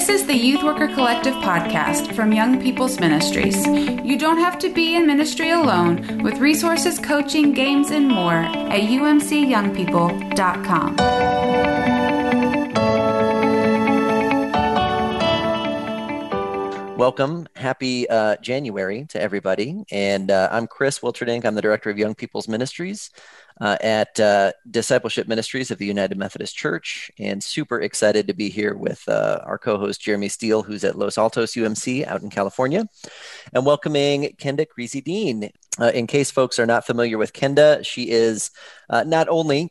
This is the Youth Worker Collective podcast from Young People's Ministries. You don't have to be in ministry alone with resources, coaching, games, and more at umcyoungpeople.com. Welcome. Happy uh, January to everybody. And uh, I'm Chris Wilterdink. I'm the director of Young People's Ministries uh, at uh, Discipleship Ministries of the United Methodist Church, and super excited to be here with uh, our co host Jeremy Steele, who's at Los Altos UMC out in California, and welcoming Kenda Creasy Dean. Uh, in case folks are not familiar with Kenda, she is not only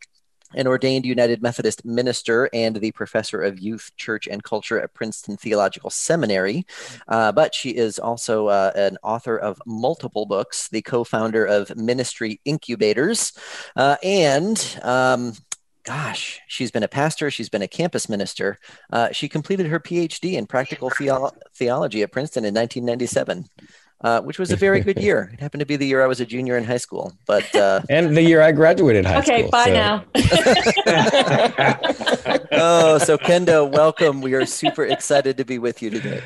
an ordained United Methodist minister and the professor of youth, church, and culture at Princeton Theological Seminary. Uh, but she is also uh, an author of multiple books, the co founder of Ministry Incubators, uh, and um, gosh, she's been a pastor, she's been a campus minister. Uh, she completed her PhD in practical theo- theology at Princeton in 1997 uh, which was a very good year. It happened to be the year I was a junior in high school, but uh, and the year I graduated high okay, school. Okay, bye so. now. oh, so Kenda, welcome. We are super excited to be with you today.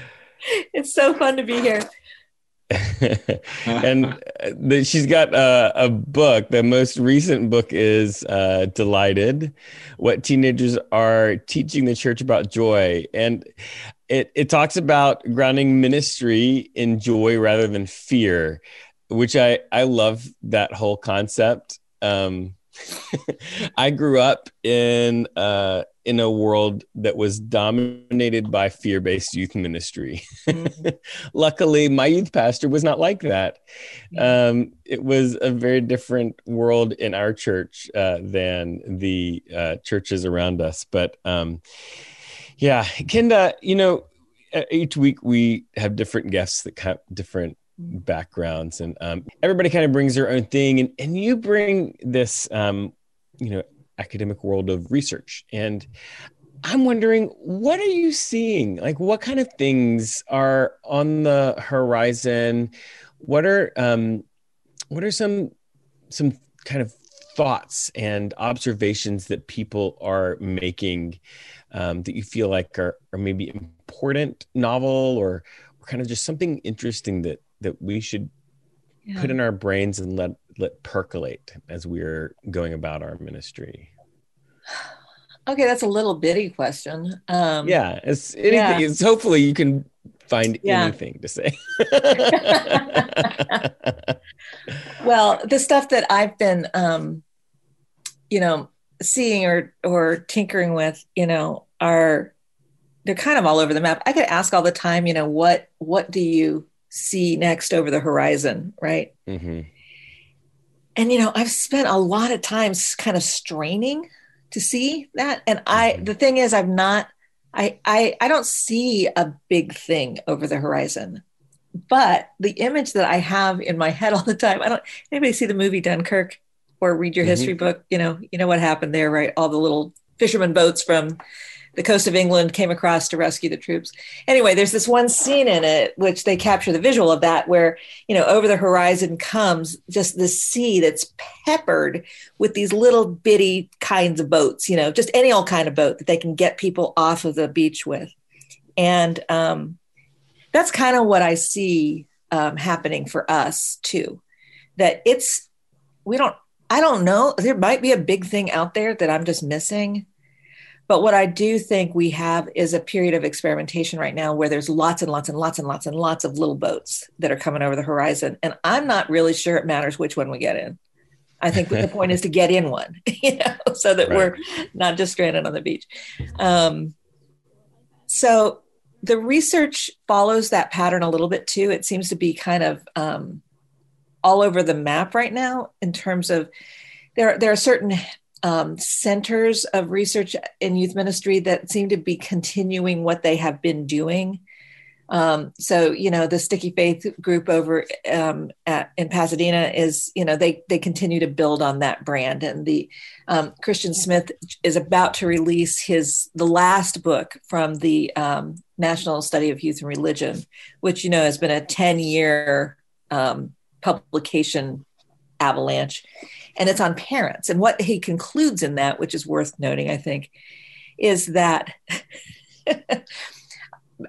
It's so fun to be here. and the, she's got a, a, book. The most recent book is uh, "Delighted: What Teenagers Are Teaching the Church About Joy," and it it talks about grounding ministry in joy rather than fear, which I I love that whole concept. Um, I grew up in uh, in a world that was dominated by fear based youth ministry. Mm-hmm. Luckily, my youth pastor was not like that. Um, it was a very different world in our church uh, than the uh, churches around us. But um, yeah, Kenda, you know, each week we have different guests that have different backgrounds and um, everybody kind of brings their own thing and, and you bring this um, you know academic world of research. And i'm wondering what are you seeing? Like what kind of things are on the horizon? What are um, what are some some kind of thoughts and observations that people are making um, that you feel like are, are maybe important novel or, or kind of just something interesting that that we should yeah. put in our brains and let let percolate as we're going about our ministry okay that's a little bitty question um, yeah it's anything yeah. it's hopefully you can find yeah. anything to say well the stuff that i've been um, you know seeing or or tinkering with you know are they're kind of all over the map. I get asked all the time you know what what do you see next over the horizon right? Mm-hmm. and you know i've spent a lot of time kind of straining to see that. And i mm-hmm. the thing is i'm not I, I i don't see a big thing over the horizon. But the image that i have in my head all the time i don't anybody see the movie dunkirk or read your mm-hmm. history book, you know, you know what happened there, right? All the little fisherman boats from the coast of England came across to rescue the troops. Anyway, there's this one scene in it which they capture the visual of that where, you know, over the horizon comes just this sea that's peppered with these little bitty kinds of boats, you know, just any old kind of boat that they can get people off of the beach with. And um, that's kind of what I see um, happening for us too. That it's, we don't I don't know. There might be a big thing out there that I'm just missing. But what I do think we have is a period of experimentation right now where there's lots and lots and lots and lots and lots of little boats that are coming over the horizon. And I'm not really sure it matters which one we get in. I think the point is to get in one, you know, so that right. we're not just stranded on the beach. Um, so the research follows that pattern a little bit too. It seems to be kind of um, all over the map right now in terms of there there are certain um, centers of research in youth ministry that seem to be continuing what they have been doing. Um, so you know the Sticky Faith group over um, at, in Pasadena is you know they they continue to build on that brand, and the um, Christian Smith is about to release his the last book from the um, National Study of Youth and Religion, which you know has been a ten year um, publication avalanche and it's on parents and what he concludes in that which is worth noting i think is that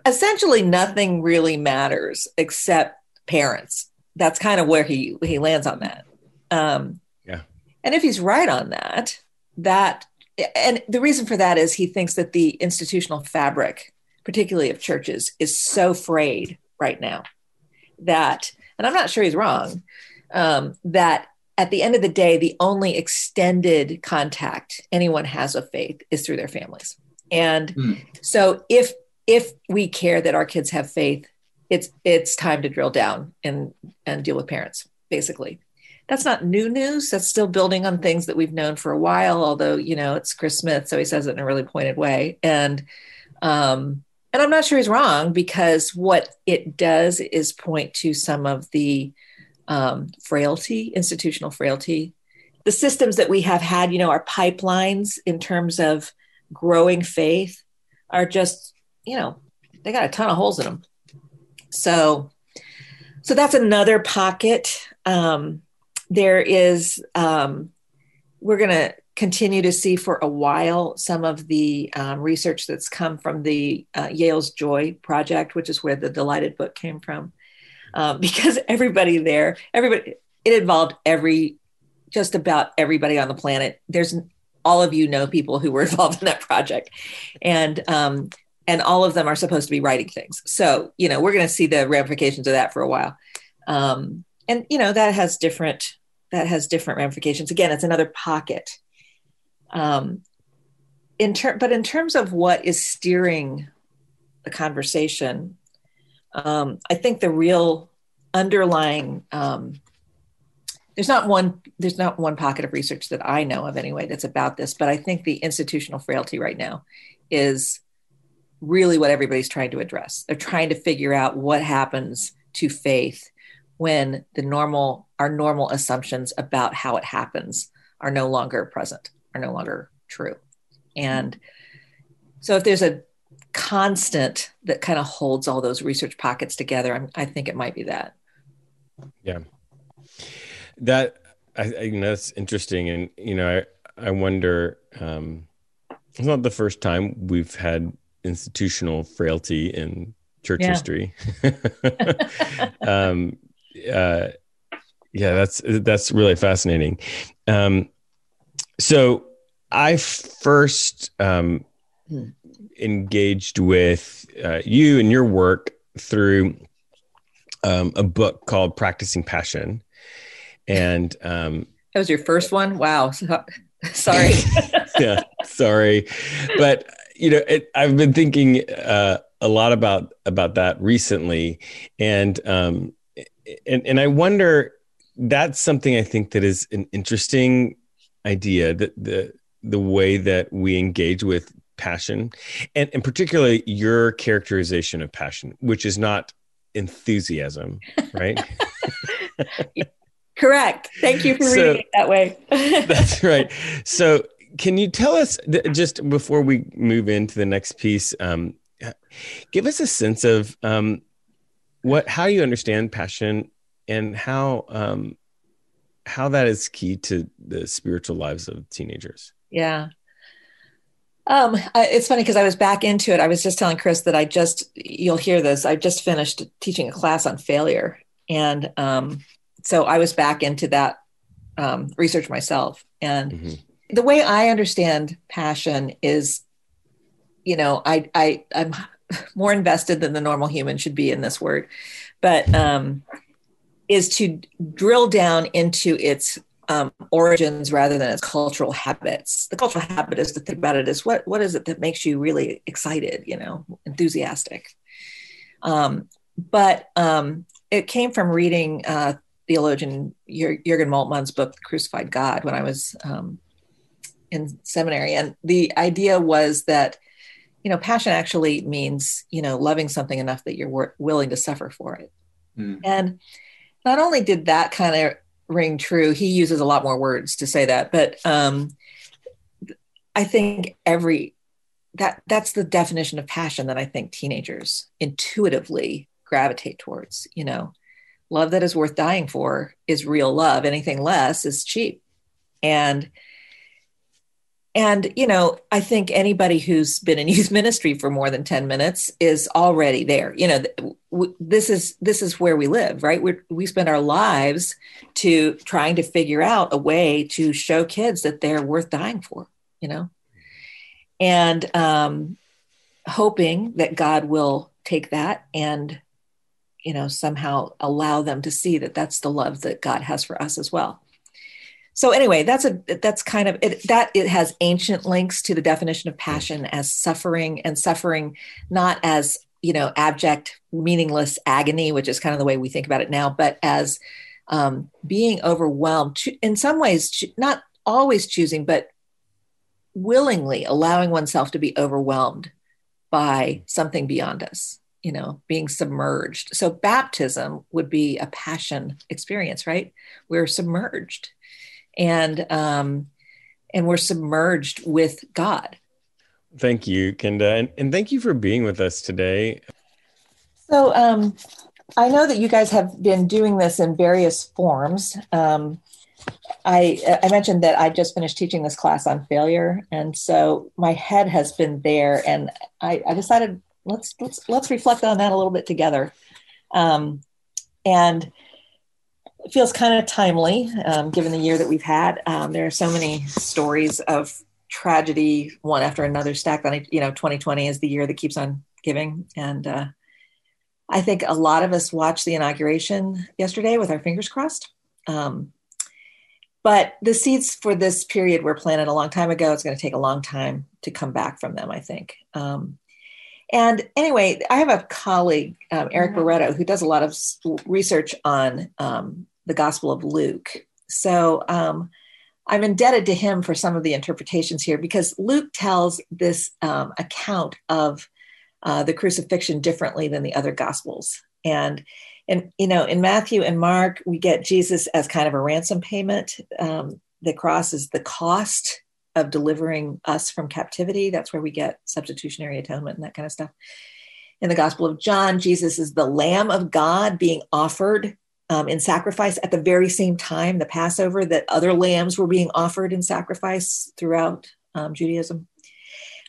essentially nothing really matters except parents. That's kind of where he he lands on that. Um, yeah. And if he's right on that, that and the reason for that is he thinks that the institutional fabric, particularly of churches, is so frayed right now that, and I'm not sure he's wrong, um, that at the end of the day, the only extended contact anyone has of faith is through their families. And mm. so if if we care that our kids have faith, it's it's time to drill down and and deal with parents, basically. That's not new news. That's still building on things that we've known for a while, although, you know, it's Chris Smith, so he says it in a really pointed way. And um, and I'm not sure he's wrong because what it does is point to some of the um, frailty, institutional frailty. The systems that we have had, you know, our pipelines in terms of growing faith are just, you know, they got a ton of holes in them. So, so that's another pocket. Um, there is, um, we're going to continue to see for a while some of the um, research that's come from the uh, Yale's Joy Project, which is where the Delighted book came from um, because everybody there, everybody, it involved every, just about everybody on the planet. There's all of you know people who were involved in that project, and um, and all of them are supposed to be writing things. So you know we're going to see the ramifications of that for a while, um, and you know that has different that has different ramifications. Again, it's another pocket. Um, in ter- but in terms of what is steering the conversation, um, I think the real underlying um, there's not one there's not one pocket of research that I know of anyway that's about this, but I think the institutional frailty right now is really what everybody's trying to address. They're trying to figure out what happens to faith when the normal our normal assumptions about how it happens are no longer present, are no longer true. And so if there's a constant that kind of holds all those research pockets together. I'm, i think it might be that. Yeah, that I, I you know that's interesting, and you know I I wonder. Um, it's not the first time we've had institutional frailty in church yeah. history. um, uh, yeah, that's that's really fascinating. Um, so I first um, hmm engaged with uh, you and your work through um, a book called Practicing Passion. And um, that was your first one? Wow. sorry. yeah, sorry. But, you know, it, I've been thinking uh, a lot about about that recently. And, um, and, and I wonder, that's something I think that is an interesting idea that the the way that we engage with passion and, and particularly your characterization of passion which is not enthusiasm right? Correct. Thank you for so, reading it that way. That's right. So can you tell us just before we move into the next piece um, give us a sense of um, what how you understand passion and how um, how that is key to the spiritual lives of teenagers yeah um, it's funny because I was back into it. I was just telling Chris that I just, you'll hear this, I just finished teaching a class on failure. And um, so I was back into that um, research myself. And mm-hmm. the way I understand passion is, you know, I, I, I'm more invested than the normal human should be in this word, but um, is to drill down into its um, origins rather than its cultural habits. The cultural habit is to think about it as what what is it that makes you really excited, you know, enthusiastic. Um, but um, it came from reading uh, theologian Jurgen Moltmann's book, The Crucified God, when I was um, in seminary, and the idea was that you know passion actually means you know loving something enough that you're willing to suffer for it, mm. and not only did that kind of ring true. He uses a lot more words to say that, but um, I think every that that's the definition of passion that I think teenagers intuitively gravitate towards. You know, love that is worth dying for is real love. Anything less is cheap, and and you know i think anybody who's been in youth ministry for more than 10 minutes is already there. You know this is this is where we live right? We we spend our lives to trying to figure out a way to show kids that they're worth dying for you know? And um hoping that god will take that and you know somehow allow them to see that that's the love that god has for us as well so anyway that's a that's kind of it that it has ancient links to the definition of passion as suffering and suffering not as you know abject meaningless agony which is kind of the way we think about it now but as um, being overwhelmed in some ways not always choosing but willingly allowing oneself to be overwhelmed by something beyond us you know being submerged. So baptism would be a passion experience right? We're submerged and um, and we're submerged with God. Thank you, Kenda, and, and thank you for being with us today. So um, I know that you guys have been doing this in various forms. Um, I, I mentioned that I just finished teaching this class on failure, and so my head has been there, and I, I decided let's let's let's reflect on that a little bit together. Um, and it feels kind of timely um, given the year that we've had. Um, there are so many stories of tragedy, one after another, stacked on. You know, 2020 is the year that keeps on giving, and uh, I think a lot of us watched the inauguration yesterday with our fingers crossed. Um, but the seeds for this period were planted a long time ago. It's going to take a long time to come back from them, I think. Um, and anyway, I have a colleague, um, Eric mm-hmm. Barreto, who does a lot of research on um, the Gospel of Luke. So um, I'm indebted to him for some of the interpretations here because Luke tells this um, account of uh, the crucifixion differently than the other Gospels. And and you know, in Matthew and Mark, we get Jesus as kind of a ransom payment. Um, the cross is the cost of delivering us from captivity. That's where we get substitutionary atonement and that kind of stuff. In the Gospel of John, Jesus is the Lamb of God being offered um, in sacrifice at the very same time, the Passover, that other lambs were being offered in sacrifice throughout um, Judaism.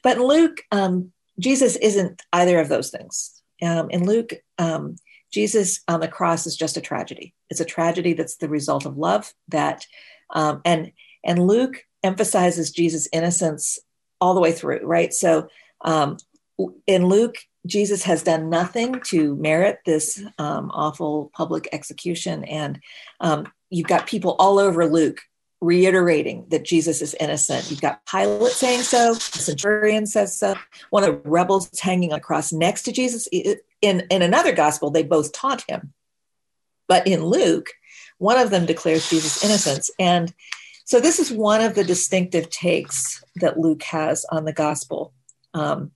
But in Luke, um, Jesus isn't either of those things. Um, in Luke, um, Jesus on the cross is just a tragedy. It's a tragedy that's the result of love. That um, and and Luke emphasizes Jesus' innocence all the way through, right? So in Luke, Jesus has done nothing to merit this um, awful public execution. And um, you've got people all over Luke reiterating that Jesus is innocent. You've got Pilate saying so, the centurion says so, one of the rebels hanging on a cross next to Jesus. In, in another gospel, they both taunt him. But in Luke, one of them declares Jesus' innocence. And so this is one of the distinctive takes that Luke has on the gospel. Um,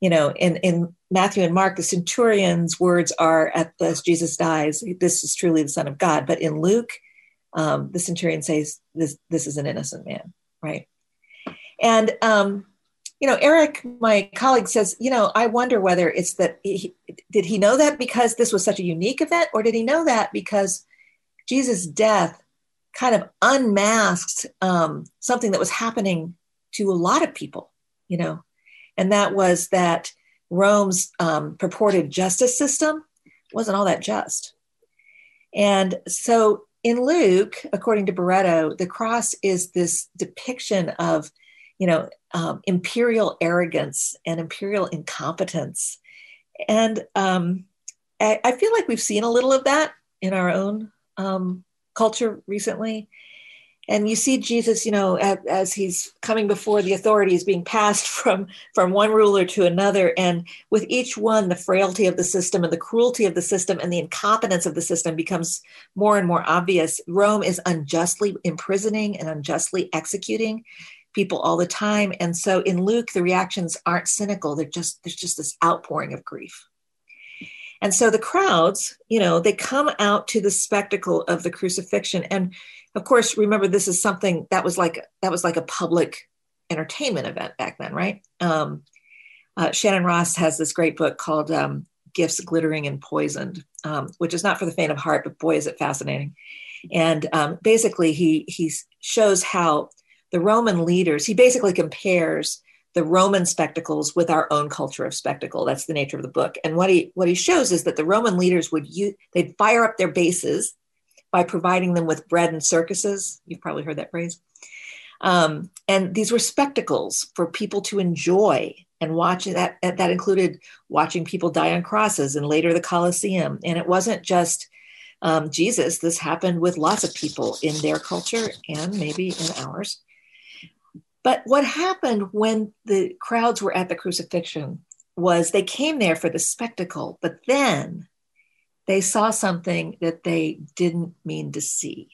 you know, in, in Matthew and Mark, the centurion's words are, at as Jesus dies, this is truly the Son of God. But in Luke, um, the centurion says, this, this is an innocent man, right? And, um, you know, Eric, my colleague says, you know, I wonder whether it's that he, did he know that because this was such a unique event, or did he know that because Jesus' death kind of unmasked um, something that was happening to a lot of people, you know, and that was that Rome's um, purported justice system wasn't all that just. And so in Luke, according to Barreto, the cross is this depiction of, you know, um, imperial arrogance and imperial incompetence. And um, I, I, feel like we've seen a little of that in our own um, culture recently and you see jesus you know as, as, he's coming before the authorities being passed from from one ruler to another. And with each one the frailty of the system and the cruelty of the system and the incompetence of the system becomes more and more obvious. Rome is unjustly imprisoning and unjustly executing people all the time. And so in luke the reactions aren't cynical. They're just there's just this outpouring of grief and so the crowds you know they come out to the spectacle of the crucifixion. And of course remember this is something that was like that was like a public entertainment event back then right? Um, uh, shannon ross has this great book called um, gifts glittering and poisoned um, which is not for the faint of heart but boy is it fascinating. And um, basically he he shows how the Roman leaders, he basically compares the Roman spectacles with our own culture of spectacle. That's the nature of the book. And what he what he shows is that the Roman leaders would use they'd fire up their bases by providing them with bread and circuses. You've probably heard that phrase. Um, and these were spectacles for people to enjoy and watch. That that included watching people die on crosses and later the Colosseum. And it wasn't just um, Jesus. This happened with lots of people in their culture and maybe in ours. But what happened when the crowds were at the crucifixion was they came there for the spectacle, but then they saw something that they didn't mean to see.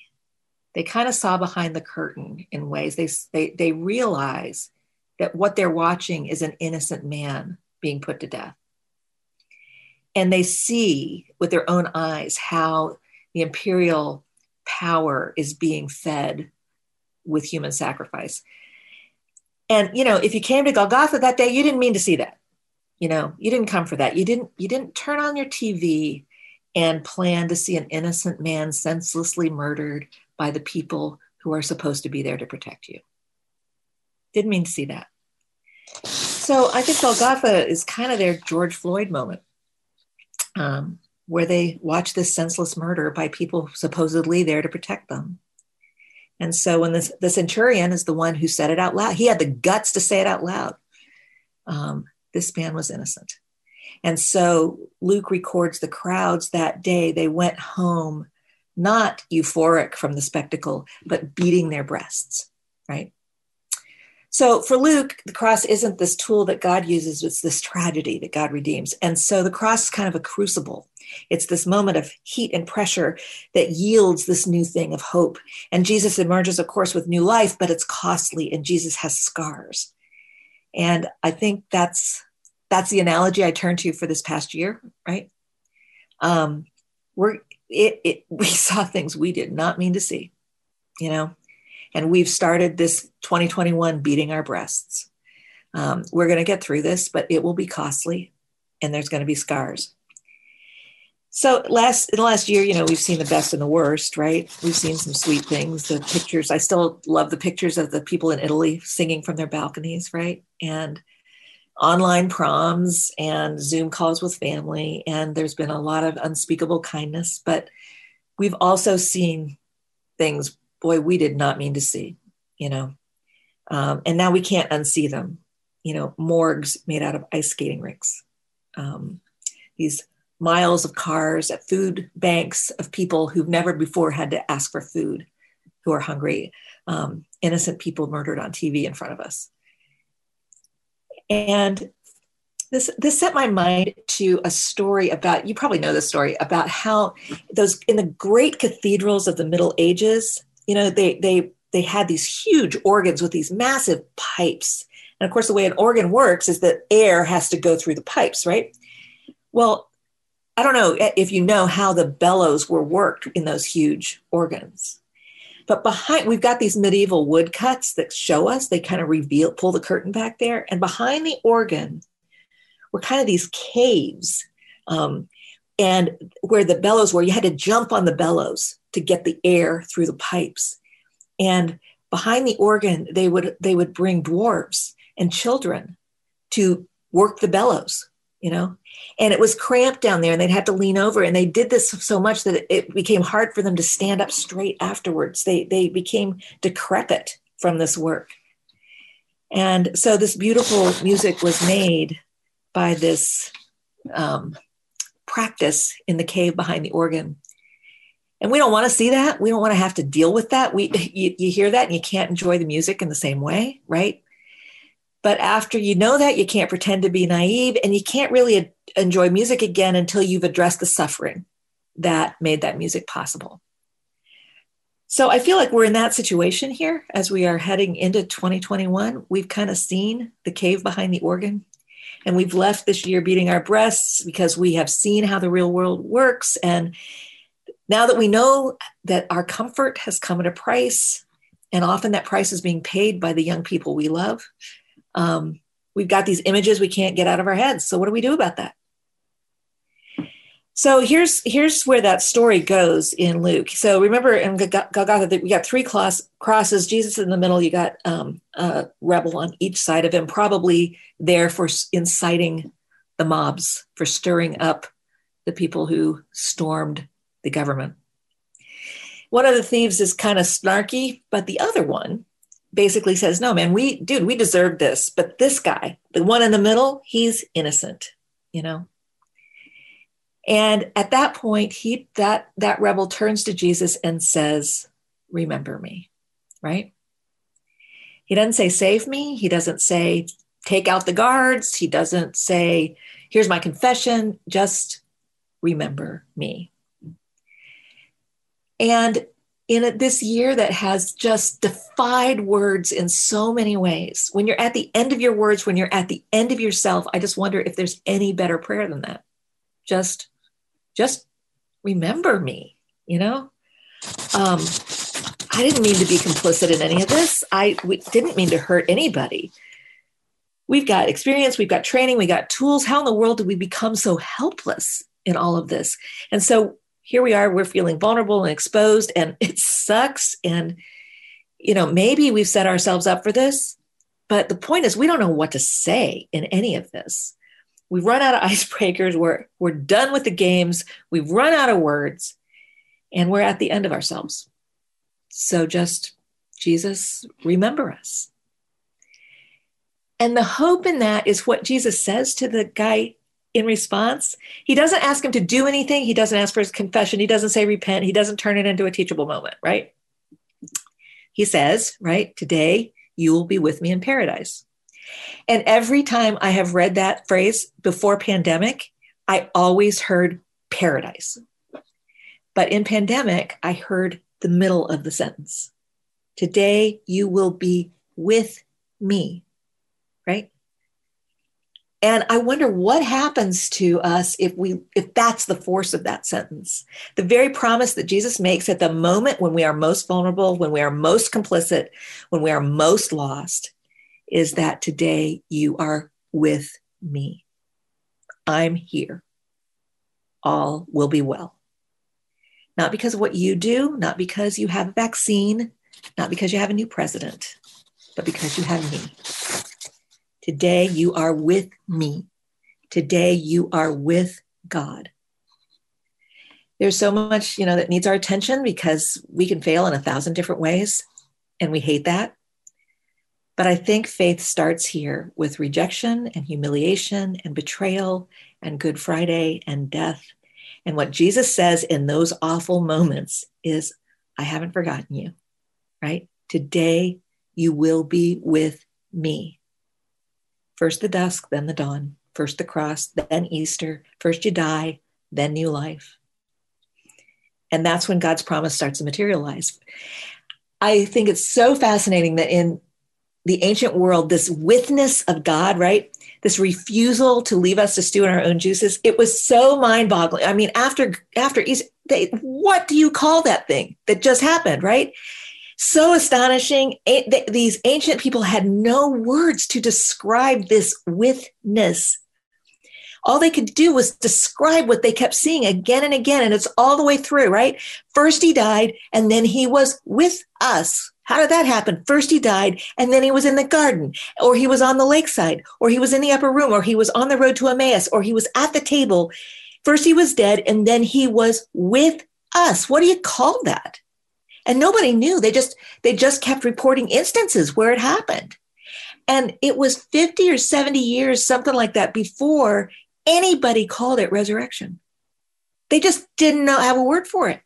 They kind of saw behind the curtain in ways. They, they, they realize that what they're watching is an innocent man being put to death. And they see with their own eyes how the imperial power is being fed with human sacrifice. And you know, if you came to Golgotha that day, you didn't mean to see that. You know, you didn't come for that. You didn't you didn't turn on your TV and plan to see an innocent man senselessly murdered by the people who are supposed to be there to protect you. Didn't mean to see that. So I think Golgotha is kind of their George Floyd moment, um, where they watch this senseless murder by people supposedly there to protect them. And so when the, the centurion is the one who said it out loud, he had the guts to say it out loud. Um, this man was innocent. And so Luke records the crowds that day. They went home not euphoric from the spectacle, but beating their breasts, right? So for Luke, the cross isn't this tool that God uses, it's this tragedy that God redeems. And so the cross is kind of a crucible. It's this moment of heat and pressure that yields this new thing of hope. And Jesus emerges, of course, with new life, but it's costly, and Jesus has scars. And I think that's that's the analogy I turn to for this past year, right? Um, we're it, it we saw things we did not mean to see, you know, and we've started this 2021 beating our breasts. Um, we're going to get through this, but it will be costly, and there's going to be scars. So last in the last year, you know, we've seen the best and the worst, right? We've seen some sweet things. The pictures, I still love the pictures of the people in Italy singing from their balconies, right? And online proms and Zoom calls with family. And there's been a lot of unspeakable kindness, but we've also seen things, boy, we did not mean to see, you know. Um, and now we can't unsee them, you know, morgues made out of ice skating rinks. Um, these miles of cars at food banks of people who've never before had to ask for food, who are hungry, um, innocent people murdered on TV in front of us. And this this set my mind to a story about you probably know this story about how those in the great cathedrals of the Middle Ages, you know, they they they had these huge organs with these massive pipes. And of course, the way an organ works is that air has to go through the pipes, right? Well, I don't know if you know how the bellows were worked in those huge organs. But behind, we've got these medieval woodcuts that show us, they kind of reveal, pull the curtain back there. And behind the organ were kind of these caves. Um, and where the bellows were, you had to jump on the bellows to get the air through the pipes. And behind the organ, they would they would bring dwarves and children to work the bellows, you know? And it was cramped down there and they'd have to lean over and they did this so much that it became hard for them to stand up straight afterwards. They they became decrepit from this work. And so this beautiful music was made by this um, practice in the cave behind the organ. And we don't want to see that. We don't want to have to deal with that. We you, you hear that and you can't enjoy the music in the same way right? But after you know that, you can't pretend to be naive and you can't really enjoy music again until you've addressed the suffering that made that music possible. So I feel like we're in that situation here as we are heading into 2021. We've kind of seen the cave behind the organ, and we've left this year beating our breasts because we have seen how the real world works. And now that we know that our comfort has come at a price, and often that price is being paid by the young people we love, um, we've got these images we can't get out of our heads. So, what do we do about that? So here's here's where that story goes in Luke. So remember in Golgotha, we got three cross, crosses. Jesus in the middle. You got um, a rebel on each side of him, probably there for inciting the mobs, for stirring up the people who stormed the government. One of the thieves is kind of snarky, but the other one basically says, "No, man, we dude, we deserve this, but this guy, the one in the middle, he's innocent." You know, and at that point, he that that rebel turns to Jesus and says, "Remember me." Right? He doesn't say save me, he doesn't say take out the guards, he doesn't say here's my confession, just remember me. And in this year that has just defied words in so many ways, when you're at the end of your words, when you're at the end of yourself, I just wonder if there's any better prayer than that. Just just remember me, you know? Um, I didn't mean to be complicit in any of this. I didn't mean to hurt anybody. We've got experience, we've got training, we got tools. How in the world did we become so helpless in all of this? And so here we are, we're feeling vulnerable and exposed, and it sucks. And, you know, maybe we've set ourselves up for this, but the point is, we don't know what to say in any of this we've run out of icebreakers. We're we're done with the games. We've run out of words and we're at the end of ourselves. So just jesus remember us. And the hope in that is what jesus says to the guy in response. He doesn't ask him to do anything. He doesn't ask for his confession. He doesn't say repent. He doesn't turn it into a teachable moment right? He says right today you will be with me in paradise and every time I have read that phrase before pandemic, I always heard paradise. But in pandemic, I heard the middle of the sentence. Today you will be with me, right? And I wonder what happens to us if we if that's the force of that sentence. The very promise that Jesus makes at the moment when we are most vulnerable, when we are most complicit, when we are most lost, is that today you are with me. I'm here. All will be well. Not because of what you do, not because you have a vaccine, not because you have a new president, but because you have me. Today you are with me. Today you are with God. There's so much, you know, that needs our attention because we can fail in a thousand different ways and we hate that. But I think faith starts here with rejection and humiliation and betrayal and Good Friday and death. And what Jesus says in those awful moments is, I haven't forgotten you, right? Today you will be with me. First the dusk, then the dawn. First the cross, then Easter. First you die, then new life. And that's when God's promise starts to materialize. I think it's so fascinating that in the ancient world, this witness of God, right? This refusal to leave us to stew in our own juices. It was so mind boggling. I mean, after, after they, what do you call that thing that just happened, right? So astonishing. These ancient people had no words to describe this witness. All they could do was describe what they kept seeing again and again. And it's all the way through, right? First he died, and then he was with us how did that happen? First he died and then he was in the garden or he was on the lakeside or he was in the upper room or he was on the road to Emmaus or he was at the table. First he was dead and then he was with us. What do you call that? And nobody knew. They just they just kept reporting instances where it happened. And it was 50 or 70 years something like that before anybody called it resurrection. They just didn't know have a word for it.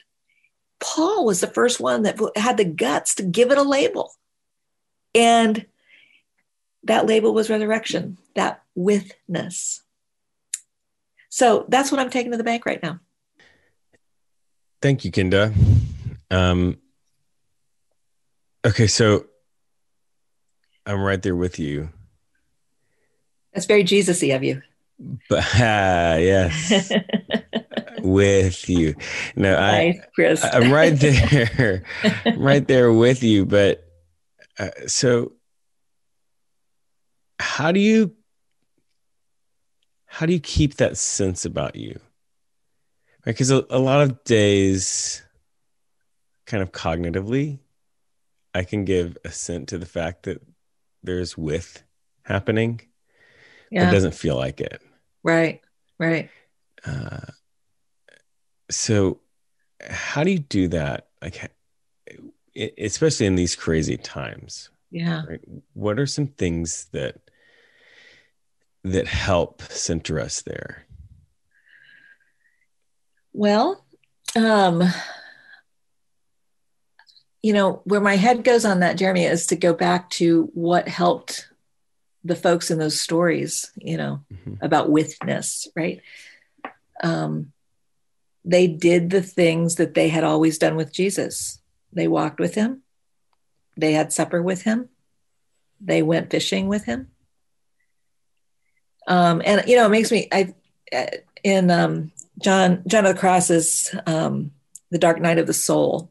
Paul was the first one that had the guts to give it a label. And that label was resurrection, that witness. So that's what I'm taking to the bank right now. Thank you, Kenda. Um, okay, so I'm right there with you. That's very Jesus-y of you. But uh, yes. with you. No, I, Chris. I, am right there, right there with you. But uh, so, how do you how do you keep that sense about you? Right, Because a, a lot of days, kind of cognitively, I can give assent to the fact that there's with happening. Yeah. It doesn't feel like it. Right. Right. Uh, so, how do you do that? Like, especially in these crazy times. Yeah. Right? What are some things that that help center us there? Well, um, you know, where my head goes on that, Jeremy, is to go back to what helped the folks in those stories, you know, mm-hmm. about witness, right? Um, they did the things that they had always done with Jesus. They walked with him, they had supper with him, they went fishing with him. Um, and you know, it makes me I in um, John John of the Cross's um, The Dark Night of the Soul.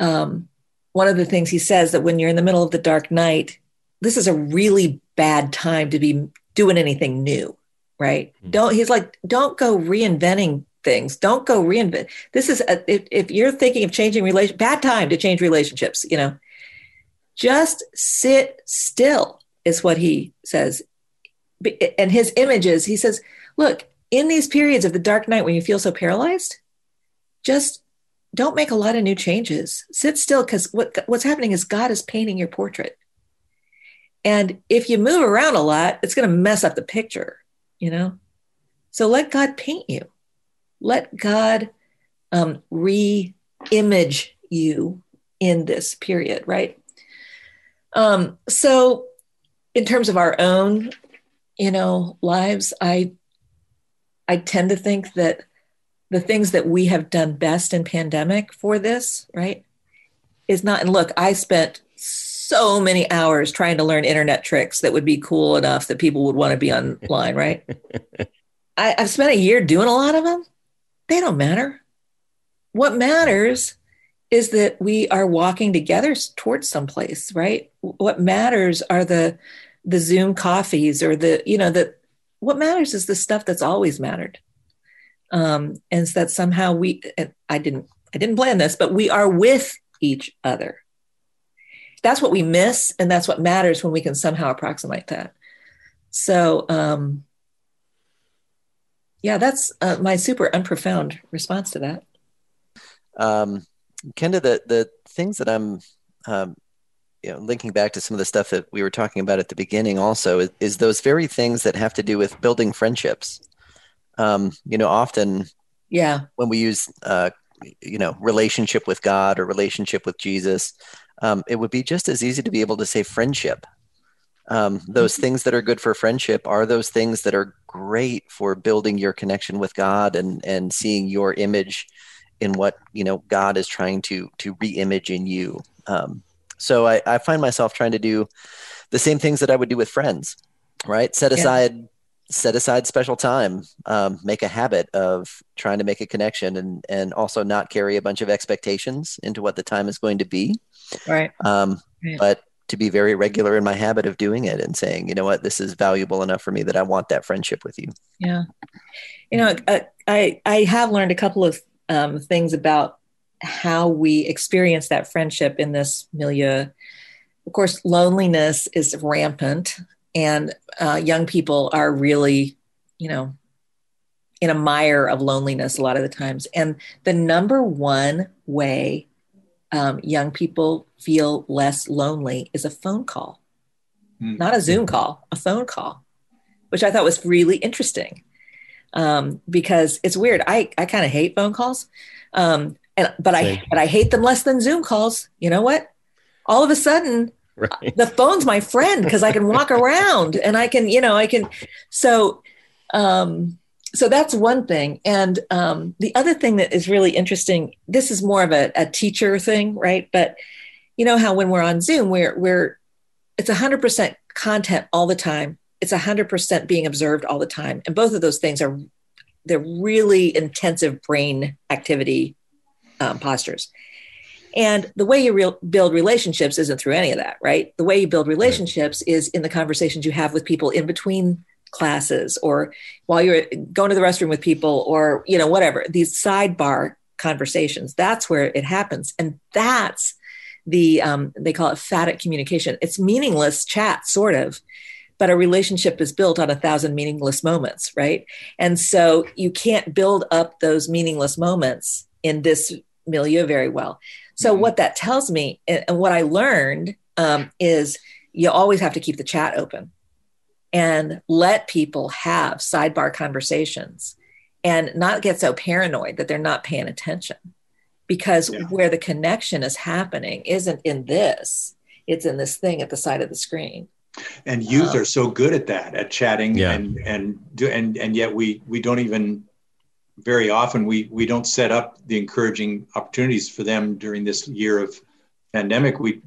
Um, one of the things he says that when you're in the middle of the dark night, this is a really bad time to be doing anything new, right? Mm-hmm. Don't he's like, don't go reinventing things. Don't go reinvent. This is a, if, if you're thinking of changing relation, bad time to change relationships. You know, just sit still is what he says. And his images, he says, look, in these periods of the dark night when you feel so paralyzed, just don't make a lot of new changes. Sit still because what, what's happening is God is painting your portrait. And if you move around a lot, it's going to mess up the picture, you know? So let God paint you let God um, re image you in this period, right? Um, so, in terms of our own, you know, lives, I I tend to think that the things that we have done best in pandemic for this, right, is not. And look, I spent many hours trying to learn internet tricks that would be cool enough that people would want to be online, right? I, have spent a year doing a lot of them, they don't matter. What matters is that we are walking together towards someplace, right? What matters are the the Zoom coffees or the, you know, the what matters is the stuff that's always mattered. Um, and so that somehow we I didn't I didn't plan this, but we are with each other. That's what we miss, and that's what matters when we can somehow approximate that. So um, yeah, that's uh, my super unprofound response to that. Um, Kenda, the the things that I'm, um, you know, linking back to some of the stuff that we were talking about at the beginning, also is, is those very things that have to do with building friendships. Um, you know, often, yeah, when we use, uh, you know, relationship with God or relationship with Jesus, um, it would be just as easy to be able to say friendship um, those mm-hmm. things that are good for friendship are those things that are great for building your connection with God and and seeing your image in what you know God is trying to to reimage in you. Um, so I, I find myself trying to do the same things that I would do with friends, right? Set aside yeah. Set aside special time, um, make a habit of trying to make a connection, and and also not carry a bunch of expectations into what the time is going to be. Right. Um, right. But to be very regular in my habit of doing it and saying, you know what, this is valuable enough for me that I want that friendship with you. Yeah. You know, I, I have learned a couple of um, things about how we experience that friendship in this milieu. Of course, loneliness is rampant, and uh, young people are really, you know, in a mire of loneliness a lot of the times. And the number one way um, young people feel less lonely is a phone call, mm. not a Zoom call, a phone call, which I thought was really interesting um, because it's weird. I, I kind of hate phone calls, um, and but Same. I but I hate them less than Zoom calls. You know what? All of a sudden, right. the phone's my friend because I can walk around and I can you know I can so. Um, so that's one thing. And um, the other thing that is really interesting, this is more of a, a, teacher thing, right? But you know how when we're on Zoom, we're we're it's a hundred percent content all the time. It's a hundred percent being observed all the time, and both of those things are they're really intensive brain activity um, postures. And the way you re- build relationships isn't through any of that, right? The way you build relationships is in the conversations you have with people in between classes or while you're going to the restroom with people or you know whatever these sidebar conversations. That's where it happens. And that's the um, they call it phatic communication. It's meaningless chat sort of but a relationship is built on a thousand meaningless moments right? And so you can't build up those meaningless moments in this milieu very well so mm-hmm. what that tells me and what i learned um, is you always have to keep the chat open and let people have sidebar conversations and not get so paranoid that they're not paying attention because yeah. where the connection is happening isn't in this it's in this thing at the side of the screen and youth um, are so good at that at chatting yeah. and and do and and yet we we don't even very often we we don't set up the encouraging opportunities for them during this year of pandemic we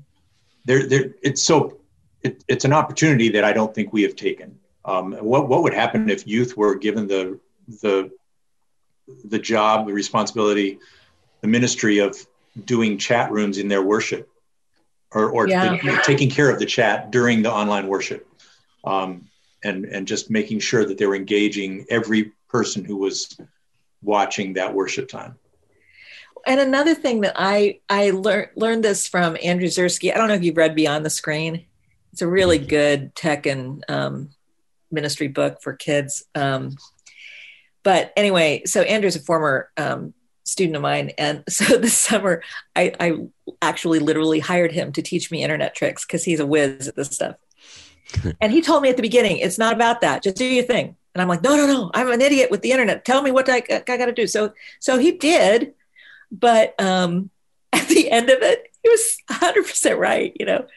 there there it's so it, it's an opportunity that I don't think we have taken. Um, what what would happen if youth were given the the the job, the responsibility, the ministry of doing chat rooms in their worship, or or yeah. the, taking care of the chat during the online worship, um, and and just making sure that they were engaging every person who was watching that worship time and another thing that I I learned learned this from Andrew Zirschky. I don't know if you've read Beyond the Screen. It's a really good tech and um, ministry book for kids. Um, but anyway, so Andrew's a former um, student of mine, and so this summer I, I actually literally hired him to teach me internet tricks because he's a whiz at this stuff. and he told me at the beginning, it's not about that. Just do your thing. And I'm like, no, no, no. I'm an idiot with the internet. Tell me what I, I got to do. So, so he did, but um, at the end of it, he was 100 percent right. You know,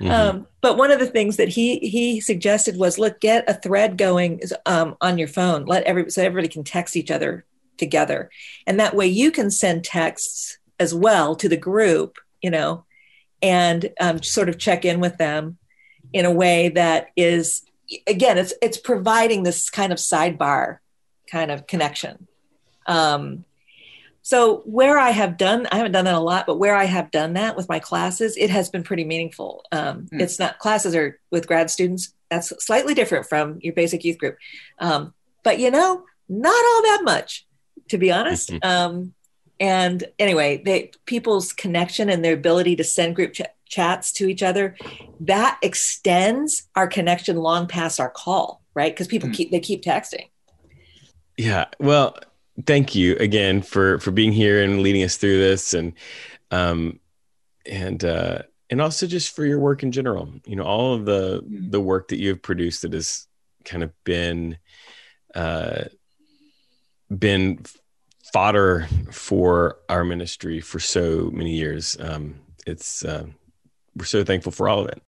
Mm-hmm. Um, but one of the things that he he suggested was, look, get a thread going um, on your phone. Let every so everybody can text each other together, and that way you can send texts as well to the group, you know, and um, sort of check in with them in a way that is again, it's it's providing this kind of sidebar kind of connection. Um, so where I have done, I haven't done that a lot, but where I have done that with my classes, it has been pretty meaningful. Um, mm. It's not classes are with grad students. That's slightly different from your basic youth group, um, but you know, not all that much, to be honest. Mm-hmm. Um, and anyway, they people's connection and their ability to send group ch- chats to each other that extends our connection long past our call, right? Because people mm. keep they keep texting. Yeah, well, thank you again for for being here and leading us through this and um and uh and also just for your work in general you know all of the mm-hmm. the work that you have produced that has kind of been uh been fodder for our ministry for so many years um it's uh we're so thankful for all of it